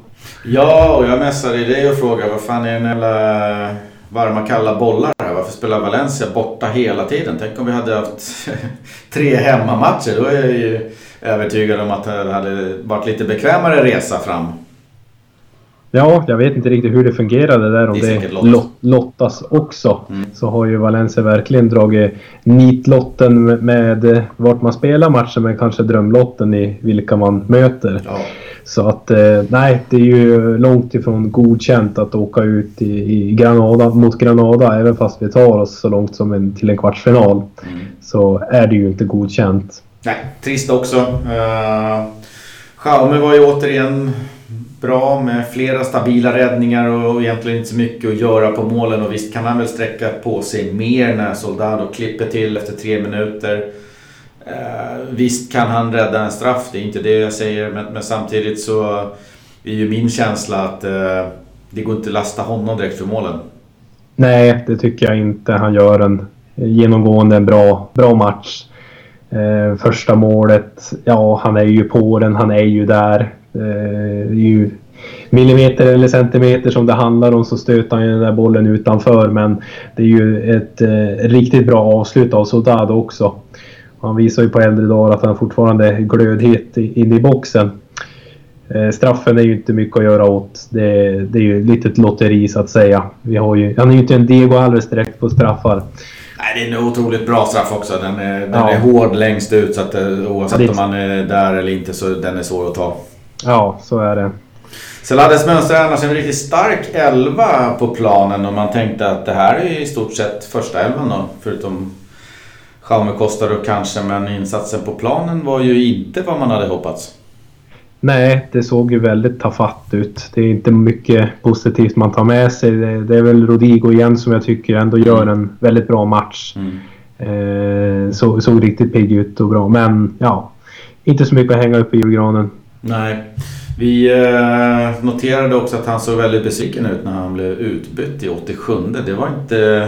Ja, och jag messade dig och frågade vad fan är den jävla varma kalla bollar här. Varför spelar Valencia borta hela tiden? Tänk om vi hade haft tre hemmamatcher. Då är jag ju övertygad om att det hade varit lite bekvämare resa fram. Ja, jag vet inte riktigt hur det fungerade där. Om det, det lot. lottas också. Mm. Så har ju Valencia verkligen dragit nitlotten med, med vart man spelar matchen men kanske drömlotten i vilka man möter. Ja. Så att eh, nej, det är ju långt ifrån godkänt att åka ut i, i Granada, mot Granada även fast vi tar oss så långt som en, till en kvartsfinal. Mm. Så är det ju inte godkänt. Nej, trist också. Uh, Jaume var ju återigen bra med flera stabila räddningar och egentligen inte så mycket att göra på målen. Och visst kan han väl sträcka på sig mer när Soldado klipper till efter tre minuter. Eh, visst kan han rädda en straff, det är inte det jag säger. Men, men samtidigt så är ju min känsla att eh, det går inte att lasta honom direkt för målen. Nej, det tycker jag inte. Han gör en genomgående en bra, bra match. Eh, första målet, ja han är ju på den, han är ju där. Eh, ju millimeter eller centimeter som det handlar om så stöter han ju den där bollen utanför. Men det är ju ett eh, riktigt bra avslut av Sodad också. Han visar ju på äldre dagar att han fortfarande är glödhet in i boxen. Eh, straffen är ju inte mycket att göra åt. Det, det är ju ett litet lotteri så att säga. Vi har ju, han är ju inte en Diego Alves direkt på straffar. Nej, det är en otroligt bra straff också. Den är, den ja. är hård längst ut så att oavsett det... om man är där eller inte så den är svår att ta. Ja, så är det. Celades mönstrar annars en riktigt stark elva på planen och man tänkte att det här är i stort sett första elvan då. Förutom Jaume Costa då kanske, men insatsen på planen var ju inte vad man hade hoppats. Nej, det såg ju väldigt tafatt ut. Det är inte mycket positivt man tar med sig. Det, är väl Rodigo igen som jag tycker ändå gör en väldigt bra match. Mm. Eh, så, såg riktigt pigg ut och bra. Men ja, inte så mycket att hänga upp i julgranen. Nej. Vi eh, noterade också att han såg väldigt besviken ut när han blev utbytt i 87. Det var inte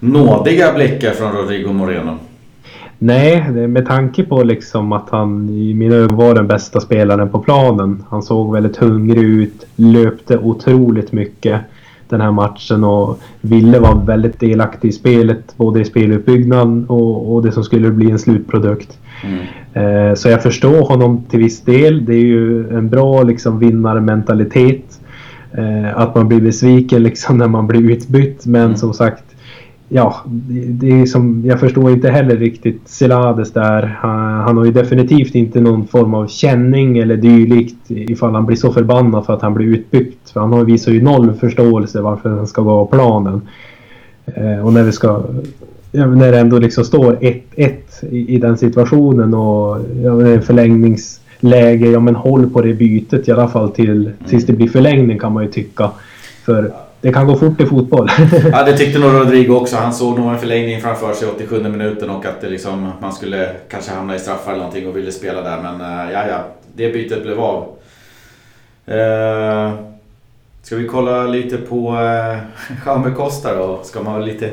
nådiga blickar från Rodrigo Moreno. Nej, med tanke på liksom att han i mina ögon var den bästa spelaren på planen. Han såg väldigt hungrig ut, löpte otroligt mycket den här matchen och ville vara väldigt delaktig i spelet. Både i speluppbyggnaden och, och det som skulle bli en slutprodukt. Mm. Eh, så jag förstår honom till viss del. Det är ju en bra liksom, vinnarmentalitet. Eh, att man blir besviken liksom, när man blir utbytt. Men mm. som sagt, ja, det är som, jag förstår inte heller riktigt Celades där. Han, han, har ju definitivt inte någon form av känning eller dylikt ifall han blir så förbannad för att han blir utbytt. För han har visat ju noll förståelse varför han ska gå av planen. Eh, och när vi ska... När det ändå liksom står 1-1 i, i, den situationen och ja, förlängningsläge. Ja men håll på det bytet i alla fall till tills det blir förlängning kan man ju tycka. För det kan gå fort i fotboll. ja, det tyckte nog Rodrigo också. Han såg nog en förlängning framför sig 87 minuten och att det liksom, man skulle kanske hamna i straffar eller någonting och ville spela där. Men eh, ja, ja, det bytet blev av. Uh, ska vi kolla lite på uh, Jaume Costa då? Ska man lite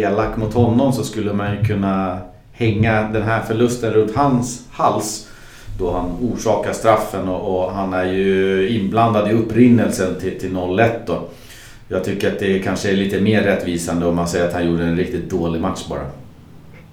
elak mot honom så skulle man ju kunna hänga den här förlusten runt hans hals då han orsakar straffen och, och han är ju inblandad i upprinnelsen till, till 0-1 då. Jag tycker att det kanske är lite mer rättvisande om man säger att han gjorde en riktigt dålig match bara.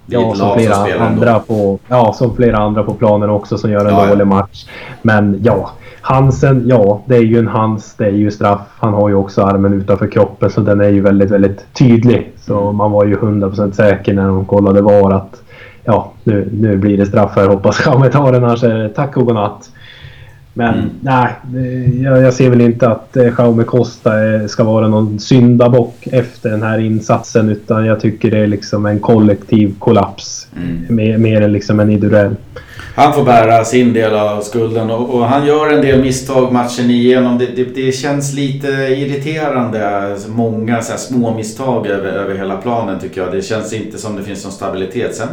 Ja, som flera, andra på, ja, som flera andra på planen också som gör en ja, dålig match. Men ja, Hansen, ja, det är ju en Hans, det är ju straff. Han har ju också armen utanför kroppen så den är ju väldigt, väldigt tydlig. Så mm. man var ju 100% säker när de kollade VAR att ja, nu, nu blir det straff här. Hoppas Chammet tar den, annars är det tack och godnatt. Men mm. nej, jag, jag, ser väl inte att eh, Jaume Costa eh, ska vara någon syndabock efter den här insatsen. Utan jag tycker det är liksom en kollektiv kollaps. Mm. Mer, mer än liksom en individuell. Han får bära sin del av skulden och, och han gör en del misstag matchen igenom. Det, det, det känns lite irriterande. Många så små misstag över, över hela planen tycker jag. Det känns inte som det finns någon stabilitet. Sen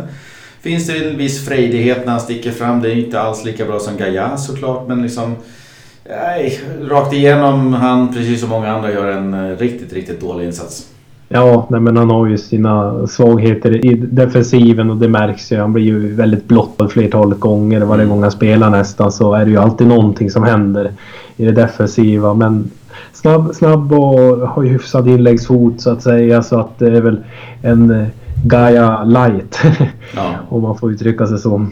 finns det en viss frejdighet när han sticker fram. Det är inte alls lika bra som Gaia såklart men liksom... Nej, rakt igenom han precis som många andra gör en eh, riktigt, riktigt dålig insats. Ja, nej, men han har ju sina svagheter i defensiven och det märks ju. Han blir ju väldigt blottad flertalet gånger. Varje mm. gång han spelar nästan så är det ju alltid någonting som händer i det defensiva. Men snabb, snabb och har ju hyfsad inläggsfot så att säga. Så att det är väl en Gaia light. Ja. Om man får uttrycka sig så.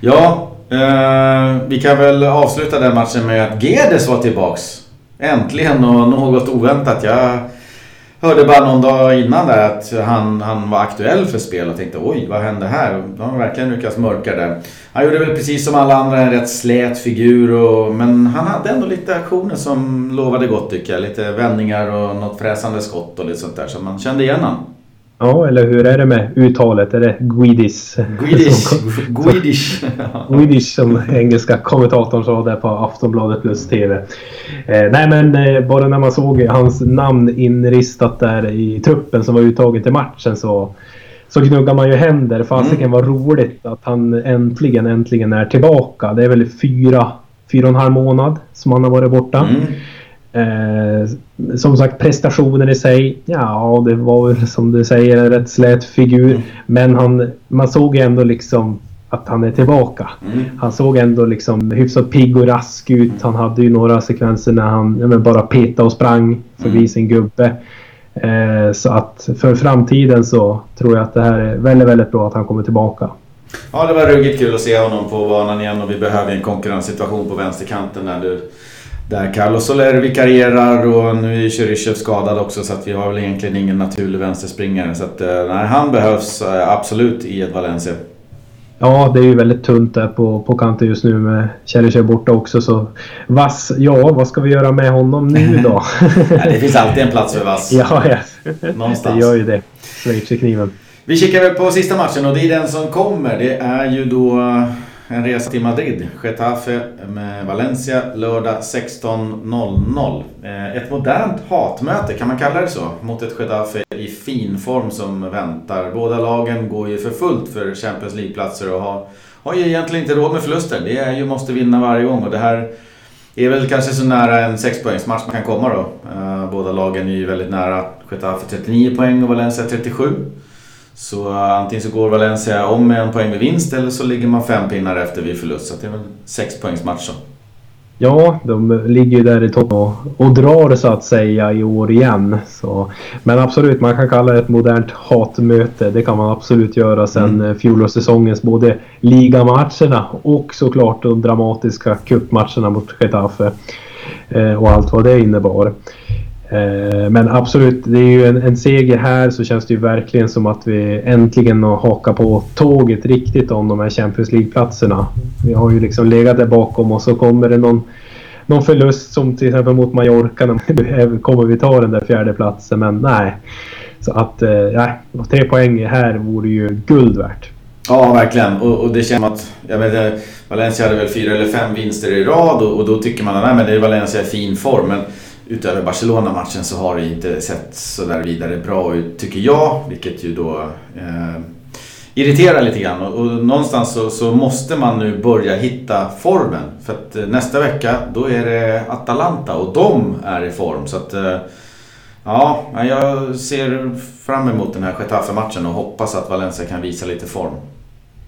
Ja, eh, vi kan väl avsluta den matchen med att Gedes var tillbaks. Äntligen och något oväntat. Jag hörde bara någon dag innan där att han, han var aktuell för spel och tänkte oj, vad hände här? De har verkligen lyckats mörka det. Han gjorde väl precis som alla andra en rätt slät figur och, men han hade ändå lite aktioner som lovade gott tycker jag. Lite vändningar och något fräsande skott och lite sånt där så man kände igen honom. Ja, eller hur är det med uttalet? Är det Guidis? Guidis. Guidis. Guidis som engelska kommentatorn sa där på Aftonbladet plus TV. Eh, nej men eh, bara när man såg hans namn inristat där i truppen som var uttagen till matchen så så gnuggar man ju händer. Fasiken mm. var roligt att han äntligen, äntligen är tillbaka. Det är väl fyra, fyra och en halv månad som han har varit borta. Mm. Eh, som sagt prestationen i sig, ja det var väl som du säger en rätt slät figur. Mm. Men han, man såg ändå liksom att han är tillbaka. Mm. Han såg ändå liksom hyfsat pigg och rask ut. Han hade ju några sekvenser när han bara petade och sprang förbi Mm. sin gubbe. Eh, så att för framtiden så tror jag att det här är väldigt, väldigt bra att han kommer tillbaka. Ja, det var ruggigt kul att se honom på banan igen och vi behöver en konkurrenssituation på vänsterkanten där, du, där Carlos Soler vikarierar och nu är Cheryshev skadad också så att vi har väl egentligen ingen naturlig vänsterspringare. Så att, eh, nej, han behövs eh, absolut i ett Valencia. Ja, det är ju väldigt tunt där på, på kanten just nu med Cheryshev borta också. Så Vass, ja, vad ska vi göra med honom nu då? Nej, det finns alltid en plats för vass. ja, ja. Någonstans. det gör ju det. Schweizerkniven. Vi kikar väl på sista matchen och det är den som kommer. Det är ju då en resa till Madrid. Getafe med Valencia lördag 16.00. Eh, ett modernt hatmöte, kan man kalla det så? Mot ett Getafe i fin form som väntar. Båda lagen går ju för fullt för Champions League-platser och har, har ju egentligen inte råd med förluster. Det är ju måste vinna varje gång och det här är väl kanske så nära en sexpoängsmatch man kan komma då. Eh, båda lagen är ju väldigt nära. Getafe 39 poäng och Valencia 37. Så uh, antingen så går Valencia om med en poäng med vinst eller så ligger man fem pinnar efter vid förlust. Så det är väl sex då. Ja, de ligger ju där i topp och, och drar så att säga i år igen. Så, men absolut, man kan kalla det ett modernt hatmöte. Det kan man absolut göra sen Mm. mm. fjolårssäsongens både ligamatcherna och såklart de dramatiska cupmatcherna mot Getafe. Eh, och allt vad det innebar. Eh, men absolut, det är ju en, en seger här så känns det ju verkligen som att vi äntligen har hakat på tåget riktigt om de här Champions League-platserna. Vi har ju liksom legat där bakom och så kommer det någon, någon förlust som till exempel mot Mallorca. Nu kommer vi ta den där fjärde platsen men nej. Så att eh, nej, tre poäng här vore ju guld värt. Ja, verkligen. Och, och det känns som att... Jag vet, inte, Valencia hade väl fyra eller fem vinster i rad och, och då tycker man att nej, men det är Valencia i fin form. Men utöver Barcelona-matchen så har det inte sett så där vidare bra ut, tycker jag. Vilket ju då eh, irriterar lite grann. Och, och någonstans så, så måste man nu börja hitta formen. För att eh, nästa vecka, då är det Atalanta och de är i form. Så att... Eh, Ja, jag ser fram emot den här Getafe-matchen och hoppas att Valencia kan visa lite form.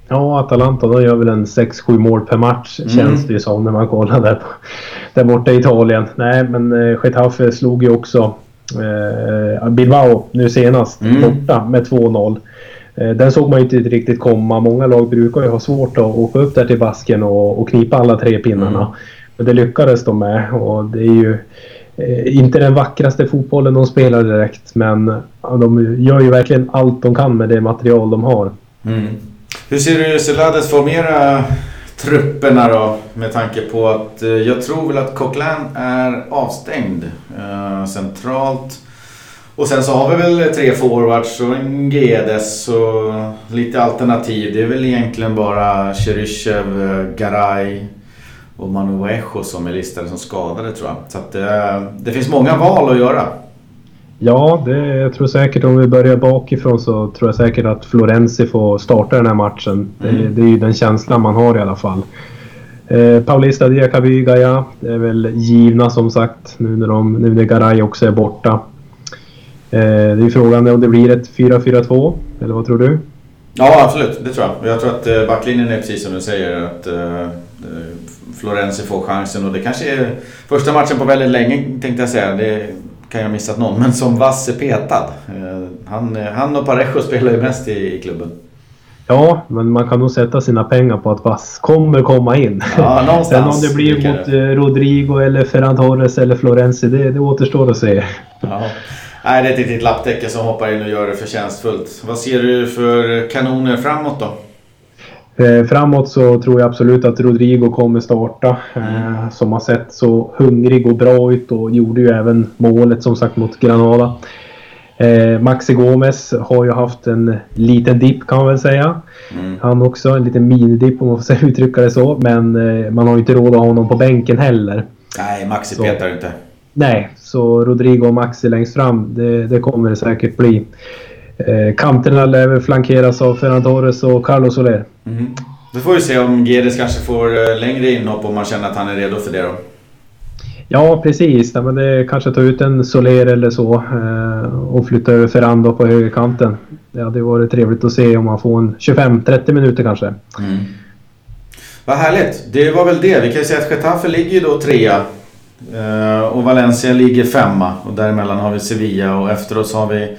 Ja, Atalanta de gör väl en 6-7 mål per match Mm. känns det ju som när man kollar där, på, där borta i Italien. Nej, men eh, Getafe slog ju också eh, Bilbao nu senast Mm. borta med 2-0. Eh, den såg man ju inte riktigt komma. Många lag brukar ju ha svårt att åka upp där till basken och, och knipa alla tre pinnarna. Mm. Men det lyckades de med och det är ju eh, inte den vackraste fotbollen de spelar direkt men de gör ju verkligen allt de kan med det material de har. Mm. Hur ser du Celades formera trupperna då? Med tanke på att eh, jag tror väl att Coquelin är avstängd eh, centralt. Och sen så har vi väl tre forwards och en GDS och lite alternativ. Det är väl egentligen bara Cheryshev, eh, Garay och Manuejo som är listade som skadade tror jag. Så att det, det finns många val att göra. Ja, det, jag tror säkert om vi börjar bakifrån så tror jag säkert att Florenzi får starta den här matchen. Det, Mm. det är ju den känslan man har i alla fall. Eh, Paulista Diakaby, Gaia, det är väl givna som sagt nu när, de, nu när Garay också är borta. Eh, det är frågan om det blir ett 4-4-2, eller vad tror du? Ja, absolut. Det tror jag. Jag tror att eh, backlinjen är precis som du säger. Att eh, eh, Florenzi får chansen och det kanske är första matchen på väldigt länge tänkte jag säga. Det kan jag ha missat någon. Men som Vass är petad. Eh, Han, eh, han och Parejo spelar ju mest i, i klubben. Ja, men man kan nog sätta sina pengar på att Vass kommer komma in. Ja, någonstans. Sen om det blir mot jag. eh, Rodrigo eller Ferran Torres eller Florenzi, det, det återstår att se. Ja. Nej, det är ett riktigt lapptäcke som hoppar in och gör det förtjänstfullt. Vad ser du för kanoner framåt då? Eh, framåt så tror jag absolut att Rodrigo kommer starta. Eh, som har sett så hungrig och bra ut och gjorde ju även målet som sagt mot Granada. Eh, Maxi Gomes har ju haft en liten dipp kan man väl säga. Mm. Han också, en liten minidipp om man får uttrycka det så. Men eh, man har ju inte råd att ha honom på bänken heller. Nej, Maxi Så. petar inte. Nej, så Rodrigo och Maxi längst fram, det, det kommer det säkert bli. Eh, kanterna lär flankeras av Ferran Torres och Carlos Soler. Mm. Då får vi se om Gedes kanske får eh, längre inhopp om man känner att han är redo för det då. Ja, precis. Nej, men det kanske ta ut en Soler eller så eh, och flytta över Ferrando på högerkanten. det hade varit trevligt att se om man får en 25-30 minuter kanske. Mm. Vad härligt. Det var väl det. Vi kan ju säga att Getafe ligger ju då trea. Och Valencia ligger femma. Och däremellan har vi Sevilla och efter oss har vi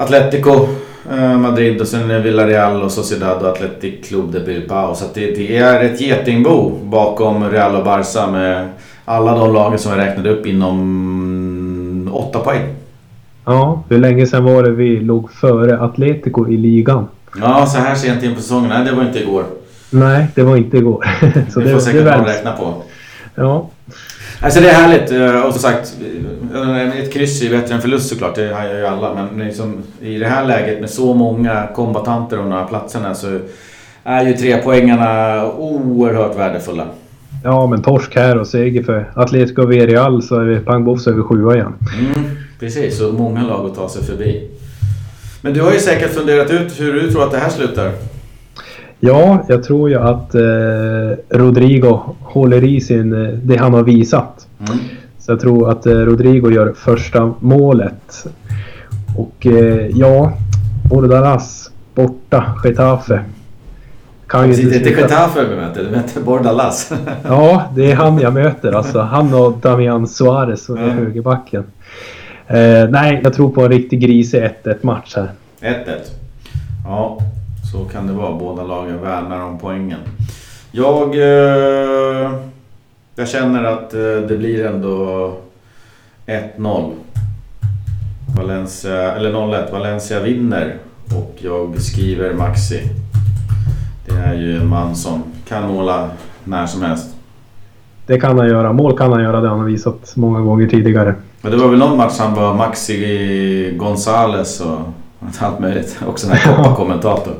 Atletico eh, Madrid och sen är det Villarreal och Sociedad och Athletic Club de Bilbao. Så det, det, är ett getingbo bakom Real och Barca med alla de lagen som jag räknade upp inom åtta poäng. Ja, hur länge sedan var det vi låg före Atletico i ligan? Ja, så här sent in på säsongen. Nej, det var inte igår. Nej, det var inte igår. så det får säkert någon räkna på. Ja. Alltså det är härligt eh, och som sagt ett kryss är ju bättre än förlust såklart. Det har ju alla. Men liksom, i det här läget med så många kombatanter och några platserna så är ju trepoängarna oerhört värdefulla. Ja, men torsk här och seger för Atletico Villarreal så är vi pang boff vi sjua igen. Mm, precis, så många lag att ta sig förbi. Men du har ju säkert funderat ut hur du tror att det här slutar. Ja, jag tror ju att eh, Rodrigo håller i sin, eh, det han har visat. Mm. Så jag tror att eh, Rodrigo gör första målet. Och eh, ja, Bordalas borta, Getafe. Kan ju inte det är Getafe vi möter, du möter Bordalas. ja, det är han jag möter alltså. Han och Damian Suarez som är mm. högerbacken. Eh, nej, jag tror på en riktig grisig 1-1 match här. 1-1. Ja, så kan det vara. Båda lagen värnar om poängen. Jag, eh, jag känner att eh, det blir ändå 1-0. Valencia, eller 0-1. Valencia vinner. Och jag skriver Maxi. Det är ju en man som kan måla när som helst. Det kan han göra. Mål kan han göra. Det han har visat många gånger tidigare. Men det var väl någon match han var Maxi Gonzales och allt möjligt. Också en här kommentator.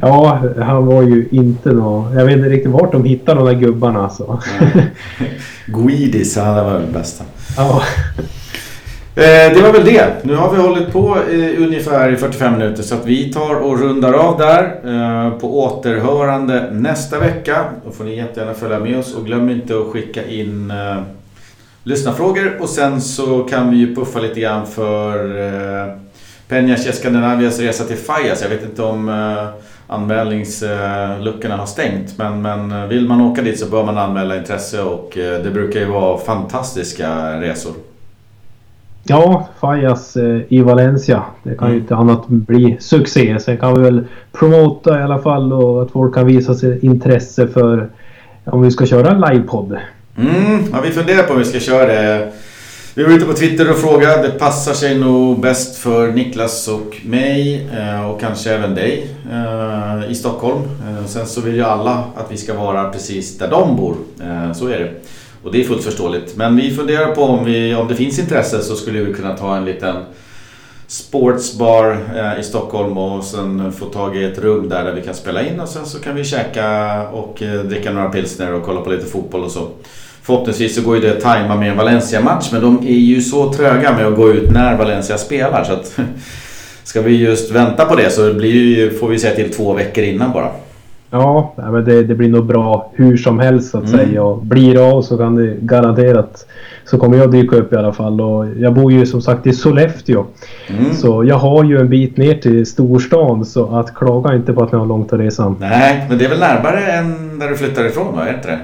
Ja, han var ju inte någon... Jag vet inte riktigt vart de hittade de där gubbarna alltså. Guidis, han var väl bästa. Ja. Eh, det var väl det. Nu har vi hållit på i ungefär 45 minuter så att vi tar och rundar av där. Eh, på återhörande nästa vecka. Då får ni jättegärna följa med oss och glöm inte att skicka in eh, lyssnarfrågor och sen så kan vi ju puffa lite grann för eh, Peñas Escandinavias resa till Fajas. Jag vet inte om eh, anmälningsluckorna har stängt. Men, men vill man åka dit så bör man anmäla intresse och eh, det brukar ju vara fantastiska resor. Ja, Fajas eh, i Valencia. Det kan ju mm. inte annat bli succé. Sen kan vi väl promota i alla fall och att folk kan visa sig intresse för om vi ska köra en livepodd. Mm, ja, vi funderar på om vi ska köra det. Vi var ute på Twitter och frågade. Det passar sig nog bäst för Niklas och mig eh, och kanske även dig eh, i Stockholm. Eh, sen så vill ju alla att vi ska vara precis där de bor. Så är det. Och det är fullt förståeligt. Men vi funderar på om, vi, om det finns intresse så skulle vi kunna ta en liten sportsbar i Stockholm och sen få tag i ett rum där, där vi kan spela in och sen så kan vi käka och dricka några pilsner och kolla på lite fotboll och så. Förhoppningsvis så går ju det att tajma med en Valencia-match men de är ju så tröga med att gå ut när Valencia spelar så att Ska vi just vänta på det så blir ju, får vi säga till två veckor innan bara. Ja, men det, det blir nog bra hur som helst så att mm. säga. Och blir det av så kan det garanterat så kommer jag dyka upp i alla fall. Och jag bor ju som sagt i Sollefteå. Mm. Så jag har ju en bit ner till storstan så att klaga inte på att ni har långt att resa. Nej, men det är väl närmare än där du flyttar ifrån va? Är inte det?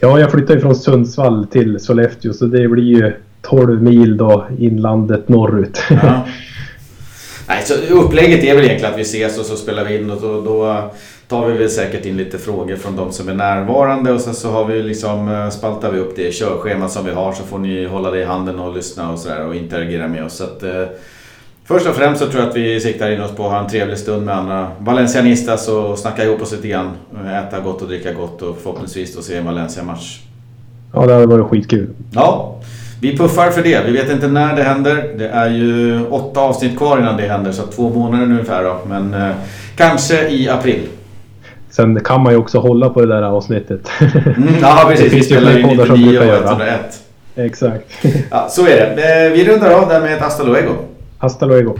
Ja, jag flyttade från Sundsvall till Sollefteå så det blir ju 12 mil då inlandet norrut. Ja. Nej, så upplägget är väl egentligen att vi ses och så spelar vi in och då, då tar vi väl säkert in lite frågor från de som är närvarande och sen så har vi liksom, eh, spaltar vi upp det körschema som vi har så får ni hålla det i handen och lyssna och sådär och interagera med oss. Så att, eh, Först och främst så tror jag att vi siktar in oss på att ha en trevlig stund med andra Valencianistas och snacka ihop oss lite grann. Äta gott och dricka gott och förhoppningsvis då se en Valencia-match. Ja, det hade varit skitkul. Ja, vi puffar för det. Vi vet inte när det händer. Det är ju åtta avsnitt kvar innan det händer, så två månader ungefär då. Men eh, kanske i april. Sen kan man ju också hålla på det där avsnittet. Mm, ja, precis. Vi spelar ju 99 och 101. Exakt. Ja, så är det. Eh, vi rundar av där med ett hasta luego. Hasta luego.